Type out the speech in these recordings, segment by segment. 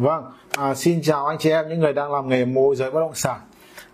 Vâng, à, xin chào anh chị em những người đang làm nghề môi giới bất động sản.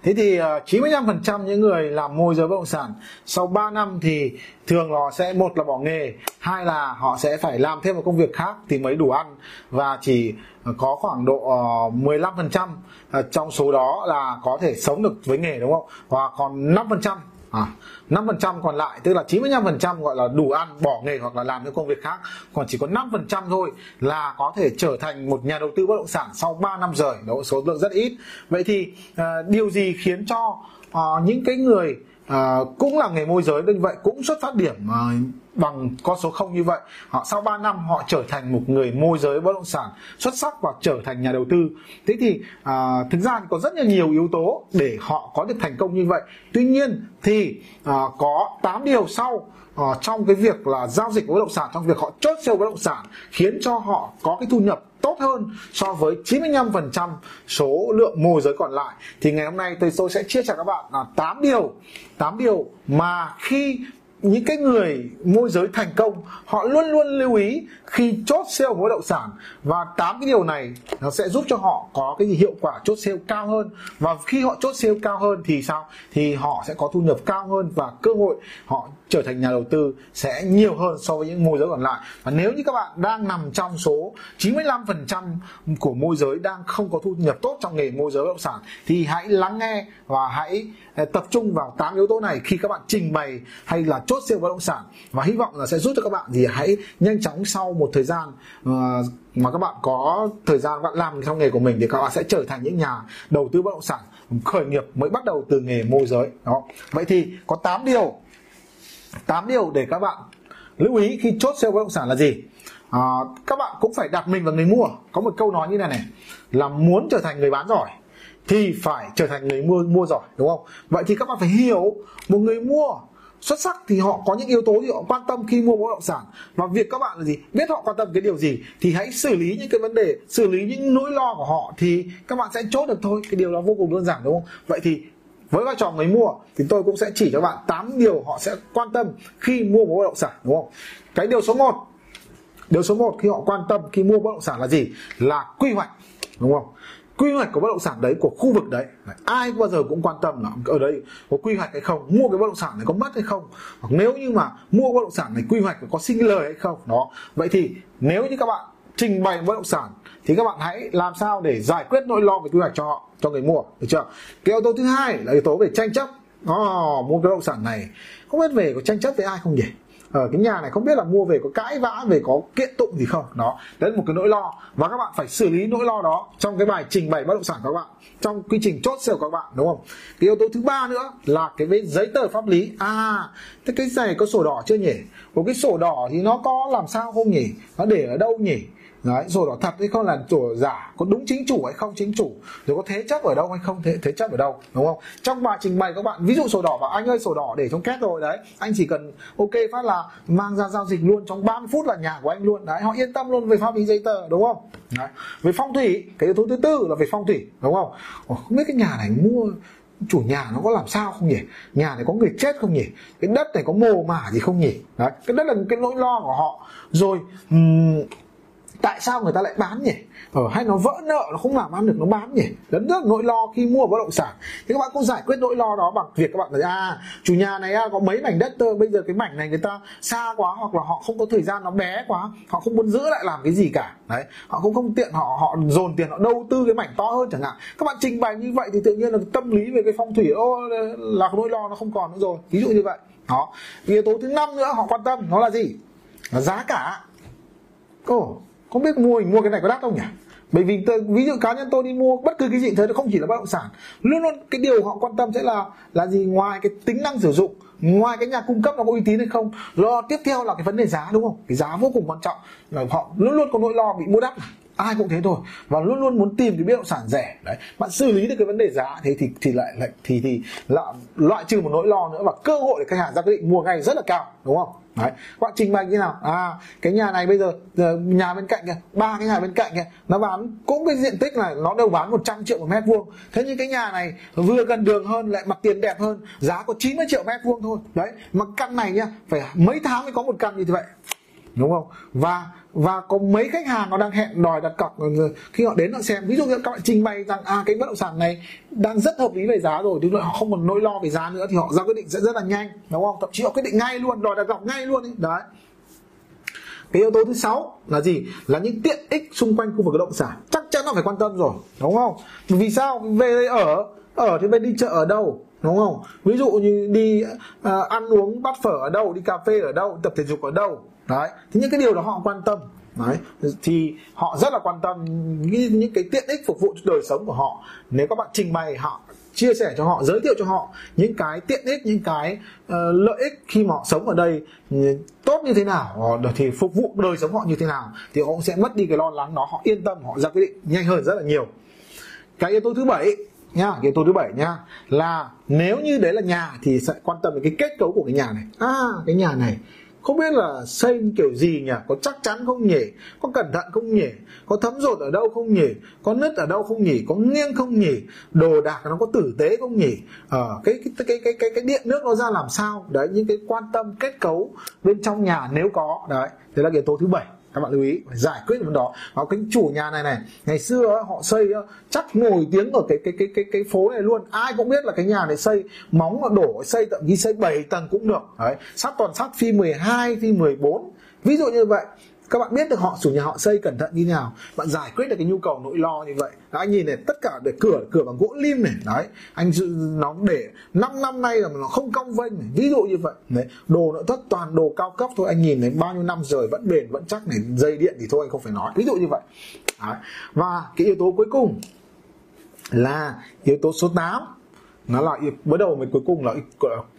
Thế thì à, uh, 95% những người làm môi giới bất động sản sau 3 năm thì thường họ sẽ một là bỏ nghề, hai là họ sẽ phải làm thêm một công việc khác thì mới đủ ăn và chỉ có khoảng độ ờ, uh, 15% à, trong số đó là có thể sống được với nghề đúng không? Và còn 5% à, 5% còn lại tức là 95% gọi là đủ ăn bỏ nghề hoặc là làm những công việc khác. Còn chỉ có 5% thôi là có thể trở thành một nhà đầu tư bất động sản sau 3 năm rời. Đó số lượng rất ít. Vậy thì uh, điều gì khiến cho uh, những cái người à, cũng là nghề môi giới như vậy cũng xuất phát điểm à, bằng con số không như vậy. Họ sau 3 năm họ trở thành một người môi giới bất động sản xuất sắc và trở thành nhà đầu tư. Thế thì à, thực ra có rất là nhiều yếu tố để họ có được thành công như vậy. Tuy nhiên thì à, có 8 điều sau à, trong cái việc là giao dịch bất động sản trong việc họ chốt sale bất động sản khiến cho họ có cái thu nhập tốt hơn so với 95% số lượng môi giới còn lại. Thì ngày hôm nay tôi tôi sẽ chia sẻ các bạn là 8 điều 8 điều mà khi những cái người môi giới thành công, họ luôn luôn lưu ý khi chốt sale bất động sản. Và tám cái điều này nó sẽ giúp cho họ có cái gì hiệu quả chốt sale cao hơn. Và khi họ chốt sale cao hơn thì sao? Thì họ sẽ có thu nhập cao hơn và cơ hội họ trở thành nhà đầu tư sẽ nhiều hơn so với những môi giới còn lại. Và nếu như các bạn đang nằm trong số 95% của môi giới đang không có thu nhập tốt trong nghề môi giới bất động sản thì hãy lắng nghe và hãy ờ, tập trung vào tám yếu tố này khi các bạn trình bày hay là chốt chốt siêu bất động sản và hy vọng là sẽ giúp cho các bạn thì hãy nhanh chóng sau một thời gian ờ, mà các bạn có thời gian bạn làm trong nghề của mình thì các bạn sẽ trở thành những nhà đầu tư bất động sản khởi nghiệp mới bắt đầu từ nghề môi giới. Đó. Vậy thì có 8 điều 8 điều để các bạn lưu ý khi chốt sale bất động sản là gì? À, các bạn cũng phải đặt mình vào người mua. Có một câu nói như này này là muốn trở thành người bán giỏi thì phải trở thành người mua mua giỏi đúng không? Vậy thì các bạn phải hiểu một người mua xuất sắc thì họ có những yếu tố gì họ quan tâm khi mua bất động sản. Và việc các bạn là gì? Biết họ quan tâm cái điều gì thì hãy xử lý những cái vấn đề, xử lý những nỗi lo của họ thì các bạn sẽ chốt được thôi. Cái điều đó vô cùng đơn giản, đúng không? Vậy thì với vai trò người mua thì tôi cũng sẽ chỉ cho bạn 8 điều họ sẽ quan tâm khi mua một bất động sản, đúng không? Cái điều số 1 điều số 1 khi họ quan tâm khi mua bất động sản là gì? Là quy hoạch, đúng không? Quy hoạch của bất động sản đấy của khu vực đấy ai bao giờ cũng quan tâm là ở đây có quy hoạch hay không mua cái bất động sản này có mất hay không. Hoặc nếu như mà mua bất động sản này quy hoạch có sinh lời hay không đó. Vậy thì nếu như các bạn trình bày bất động sản thì các bạn hãy làm sao để giải quyết nỗi lo về quy hoạch cho họ cho người mua được chưa? Cái yếu tố thứ hai là yếu tố về tranh chấp. Oh, mua cái bất động sản này không biết về có tranh chấp với ai không nhỉ? Ở cái nhà này không biết là mua về có cãi vã, về có kiện tụng gì không? Đó, đấy là một cái nỗi lo. Và các bạn phải xử lý nỗi lo đó trong cái bài trình bày bất động sản của các bạn, trong quy trình chốt sale của các bạn, đúng không? Cái yếu tố thứ ba nữa là cái bên giấy tờ pháp lý. À thế cái này có sổ đỏ chưa nhỉ? Một cái sổ đỏ thì nó có làm sao không nhỉ? Nó để ở đâu nhỉ? Đấy sổ đỏ thật hay không là sổ giả có đúng chính chủ hay không chính chủ rồi có thế chấp ở đâu hay không thế thế chấp ở đâu đúng không? Trong bài trình bày các bạn ví dụ sổ đỏ và anh ơi sổ đỏ để trong két rồi đấy. Anh chỉ cần ok phát là mang ra giao dịch luôn trong 30 phút là nhà của anh luôn. Đấy họ yên tâm luôn về pháp lý giấy tờ đúng không? Đấy. về phong thủy cái yếu tố thứ tư là về phong thủy đúng không? Ồ, không biết cái nhà này mua chủ nhà nó có làm sao không nhỉ? Nhà này có người chết không nhỉ? Cái đất này có mồ mả gì không nhỉ? Đấy cái đất là cái nỗi lo của họ. Rồi um, tại sao người ta lại bán nhỉ? Ờ, hay nó vỡ nợ nó không làm ăn được nó bán nhỉ? Đó rất nỗi lo khi mua bất động sản. Thì các bạn cũng giải quyết nỗi lo đó bằng việc các bạn nói à chủ nhà này à, có mấy mảnh đất thôi bây giờ cái mảnh này người ta xa quá hoặc là họ không có thời gian nó bé quá họ không muốn giữ lại làm cái gì cả. Đấy họ cũng không tiện họ họ dồn tiền họ đầu tư cái mảnh to hơn chẳng hạn. Các bạn trình bày như vậy thì tự nhiên là tâm lý về cái phong thủy ô là nỗi lo nó không còn nữa rồi. Ví dụ như vậy. Đó. Yếu tố thứ năm nữa họ quan tâm nó là gì? Là giá cả. Ồ, oh, không biết mua mình mua cái này có đắt không nhỉ? Bởi vì tôi, ví dụ cá nhân tôi đi mua bất cứ cái gì thế nó không chỉ là bất động sản. Luôn luôn cái điều họ quan tâm sẽ là là gì? Ngoài cái tính năng sử dụng ngoài cái nhà cung cấp nó có uy tín hay không? Lo tiếp theo là cái vấn đề giá đúng không? Cái giá vô cùng quan trọng. Là họ luôn luôn có nỗi lo bị mua đắt ai cũng thế thôi. Và luôn luôn muốn tìm cái bất động sản rẻ. Đấy. Bạn xử lý được cái vấn đề giá, thế thì thì lại lại, thì thì lại loại trừ một nỗi lo nữa và cơ hội để khách hàng ra quyết định mua ngay rất là cao, đúng không? Đấy. Bạn trình bày như nào? À cái nhà này bây giờ ờ, nhà bên cạnh kìa, ba cái nhà bên cạnh kìa, nó bán cũng cái diện tích này nó đều bán 100 triệu một mét vuông. Thế nhưng cái nhà này vừa gần đường hơn, lại mặt tiền đẹp hơn, giá có 90 triệu mét vuông thôi. Đấy. Mà căn này nhá, phải mấy tháng mới có một căn như vậy đúng không? Và và có mấy khách hàng nó đang hẹn đòi đặt cọc khi họ đến họ xem ví dụ như các bạn trình bày rằng à cái bất động sản này đang rất hợp lý về giá rồi thì họ không còn nỗi lo về giá nữa thì họ ra quyết định sẽ rất là nhanh đúng không? Thậm chí họ quyết định ngay luôn đòi đặt cọc ngay luôn ấy. đấy. Cái yếu tố thứ sáu là gì? Là những tiện ích xung quanh khu vực bất động sản. Chắc chắn là phải quan tâm rồi đúng không? Vì sao? Về đây ở ở thì bên đi chợ ở đâu đúng không? Ví dụ như đi uh, ăn uống bát phở ở đâu đi cà phê ở đâu tập thể dục ở đâu đấy thì những cái điều đó họ quan tâm. Đấy thì họ rất là quan tâm những, những cái tiện ích phục vụ cho đời sống của họ. Nếu các bạn trình bày họ chia sẻ cho họ giới thiệu cho họ những cái tiện ích những cái uh, lợi ích khi mà họ sống ở đây ừ, tốt như thế nào ờ, thì phục vụ đời sống họ như thế nào thì họ sẽ mất đi cái lo lắng đó. Họ yên tâm họ ra quyết định nhanh hơn rất là nhiều. Cái yếu tố thứ bảy nha cái yếu tố thứ bảy nha là nếu như đấy là nhà thì sẽ quan tâm đến cái kết cấu của cái nhà này. À cái nhà này không biết là xây kiểu gì nhỉ? Có chắc chắn không nhỉ? Có cẩn thận không nhỉ? Có thấm rột ở đâu không nhỉ? Có nứt ở đâu không nhỉ? Có nghiêng không nhỉ? Đồ đạc nó có tử tế không nhỉ? Ở ờ, cái, cái cái cái cái cái điện nước nó ra làm sao? Đấy những cái quan tâm kết cấu bên trong nhà nếu có. Đấy thế là yếu tố thứ bảy các bạn lưu ý, phải giải quyết vấn đó. Và cái chủ nhà này này, ngày xưa họ xây chắc nổi tiếng ở cái cái cái cái cái phố này luôn. Ai cũng biết là cái nhà này xây, móng mà đổ, xây thậm chí xây 7 tầng cũng được. Đấy sắt toàn sắt phi 12 phi 14 ví dụ như vậy các bạn biết được họ chủ nhà họ xây cẩn thận như nào? Bạn giải quyết được cái nhu cầu nỗi lo như vậy. Đó, anh nhìn này tất cả để cửa cửa bằng gỗ lim này. Đấy anh nó để 5 năm nay là nó không cong vênh này. Ví dụ như vậy. Đấy đồ nội thất toàn đồ cao cấp thôi. Anh nhìn này bao nhiêu năm rồi vẫn bền vẫn chắc này. Dây điện thì thôi anh không phải nói. Ví dụ như vậy. Đấy. và cái yếu tố cuối cùng là yếu tố số 8 nó là bắt đầu mình cuối cùng là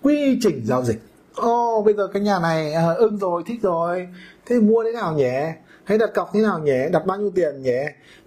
quy trình giao dịch ô oh, bây giờ cái nhà này à, ưng rồi, thích rồi. Thế mua thế nào nhỉ? Hay đặt cọc thế nào nhỉ? Đặt bao nhiêu tiền nhỉ?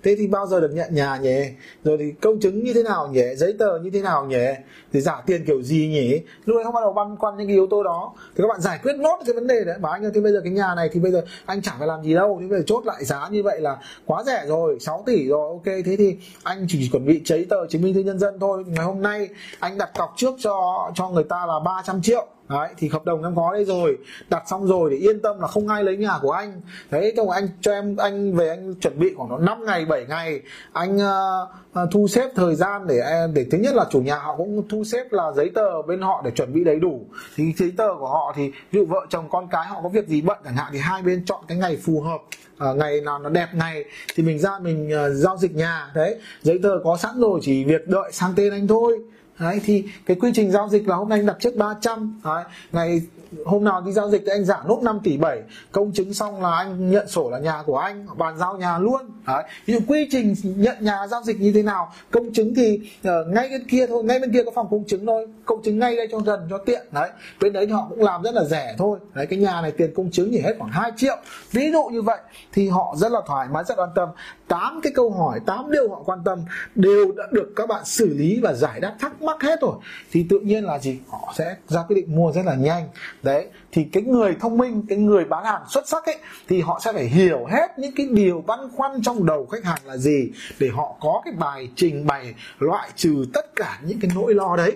Thế thì bao giờ được nhận nhà nhỉ? Rồi thì công chứng như thế nào nhỉ? Giấy tờ như thế nào nhỉ? Thì giả tiền kiểu gì nhỉ? Lúc đấy không bắt đầu băn khoăn những cái yếu tố đó. Thì các bạn giải quyết nốt cái vấn đề đấy. Bảo anh ơi, thế bây giờ cái nhà này thì bây giờ anh chẳng phải làm gì đâu. Thì bây giờ chốt lại giá như vậy là quá rẻ rồi, 6 tỷ rồi. Ok, thế thì anh chỉ chuẩn bị giấy tờ chứng minh thư nhân dân thôi. Ngày hôm nay anh đặt cọc trước cho cho người ta là 300 triệu đấy thì hợp đồng em có đây rồi. Đặt xong rồi để yên tâm là không ai lấy nhà của anh. Đấy trong anh cho em anh về anh chuẩn bị khoảng 5 ngày 7 ngày. Anh uh, thu xếp thời gian để ờ, để thứ nhất là chủ nhà họ cũng thu xếp là giấy tờ bên họ để chuẩn bị đầy đủ. Thì giấy tờ của họ thì ví dụ vợ chồng con cái họ có việc gì bận chẳng hạn thì hai bên chọn cái ngày phù hợp à, ngày nào nó đẹp ngày thì mình ra mình uh, giao dịch nhà. Đấy giấy tờ có sẵn rồi chỉ việc đợi sang tên anh thôi đấy thì cái quy trình giao dịch là hôm nay anh đặt trước 300 đấy, ngày hôm nào đi giao dịch thì anh giảm nốt 5 tỷ 7 công chứng xong là anh nhận sổ là nhà của anh bàn giao nhà luôn. Đấy. ví dụ quy trình nhận nhà giao dịch như thế nào? Công chứng thì uh, ngay bên kia thôi ngay bên kia có phòng công chứng thôi. Công chứng ngay đây cho gần cho tiện đấy. Bên đấy thì họ cũng làm rất là rẻ thôi. Đấy cái nhà này tiền công chứng chỉ hết khoảng 2 triệu. Ví dụ như vậy thì họ rất là thoải mái rất an tâm tám cái câu hỏi, tám điều họ quan tâm đều đã được các bạn xử lý và giải đáp thắc mắc hết rồi. Thì tự nhiên là gì? Họ sẽ ra quyết định mua rất là nhanh. Đấy, thì cái người thông minh, cái người bán hàng xuất sắc ấy, thì họ sẽ phải hiểu hết những cái điều băn khoăn trong đầu khách hàng là gì để họ có cái bài trình bày, loại trừ tất cả những cái nỗi lo đấy.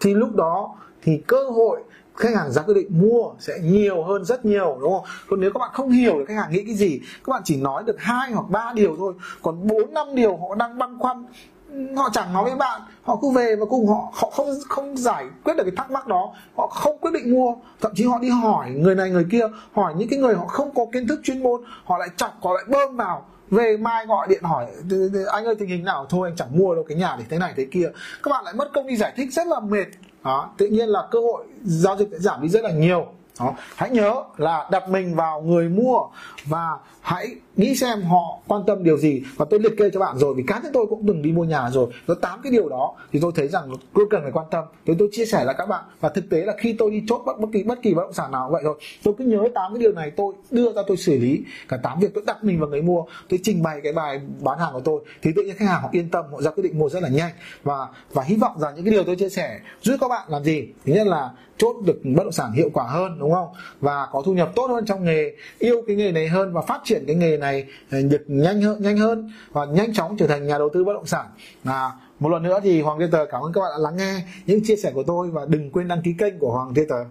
Thì lúc đó thì cơ hội khách hàng ra quyết định mua sẽ nhiều hơn rất nhiều, đúng không? Còn nếu các bạn không hiểu được khách hàng nghĩ cái gì, các bạn chỉ nói được hai hoặc ba điều thôi. Còn bốn, năm điều họ đang băn khoăn, họ chẳng nói với bạn, họ cứ về và cùng họ họ không không giải quyết được cái thắc mắc đó. Họ không quyết định mua, thậm chí họ đi hỏi người này, người kia, hỏi những cái người họ không có kiến thức chuyên môn, họ lại chọc, họ lại bơm vào. Về mai gọi điện hỏi anh ơi, tình hình nào? Thôi, anh chẳng mua đâu, cái nhà để thế này, thế kia. Các bạn lại mất công đi giải thích, rất là mệt đó, tự nhiên là cơ hội giao dịch sẽ giảm đi rất là nhiều đó. hãy nhớ là đặt mình vào người mua và hãy nghĩ xem họ quan tâm điều gì và tôi liệt kê cho bạn rồi vì cá nhân tôi cũng từng đi mua nhà rồi. Có tám cái điều đó thì tôi thấy rằng tôi cần phải quan tâm. Thì tôi chia sẻ là các bạn và thực tế là khi tôi đi chốt bất, bất kỳ bất kỳ bất động sản nào vậy thôi tôi cứ nhớ tám cái điều này tôi đưa ra tôi xử lý cả tám việc tôi đặt mình vào người mua. Tôi trình bày cái bài bán hàng của tôi thì tự nhiên khách hàng họ yên tâm họ ra quyết định mua rất là nhanh. Và và hy vọng rằng những cái điều tôi chia sẻ giúp các bạn làm gì? Thứ nhất là chốt được bất động sản hiệu quả hơn đúng không? Và có thu nhập tốt hơn trong nghề yêu cái nghề này hơn và phát triển cái nghề này ờ, được nhanh hơn nhanh hơn và nhanh chóng trở thành nhà đầu tư bất động sản. À, một lần nữa thì Hoàng Thiên Tờ cảm ơn các bạn đã lắng nghe những chia sẻ của tôi và đừng quên đăng ký kênh của Hoàng Thiên Tờ.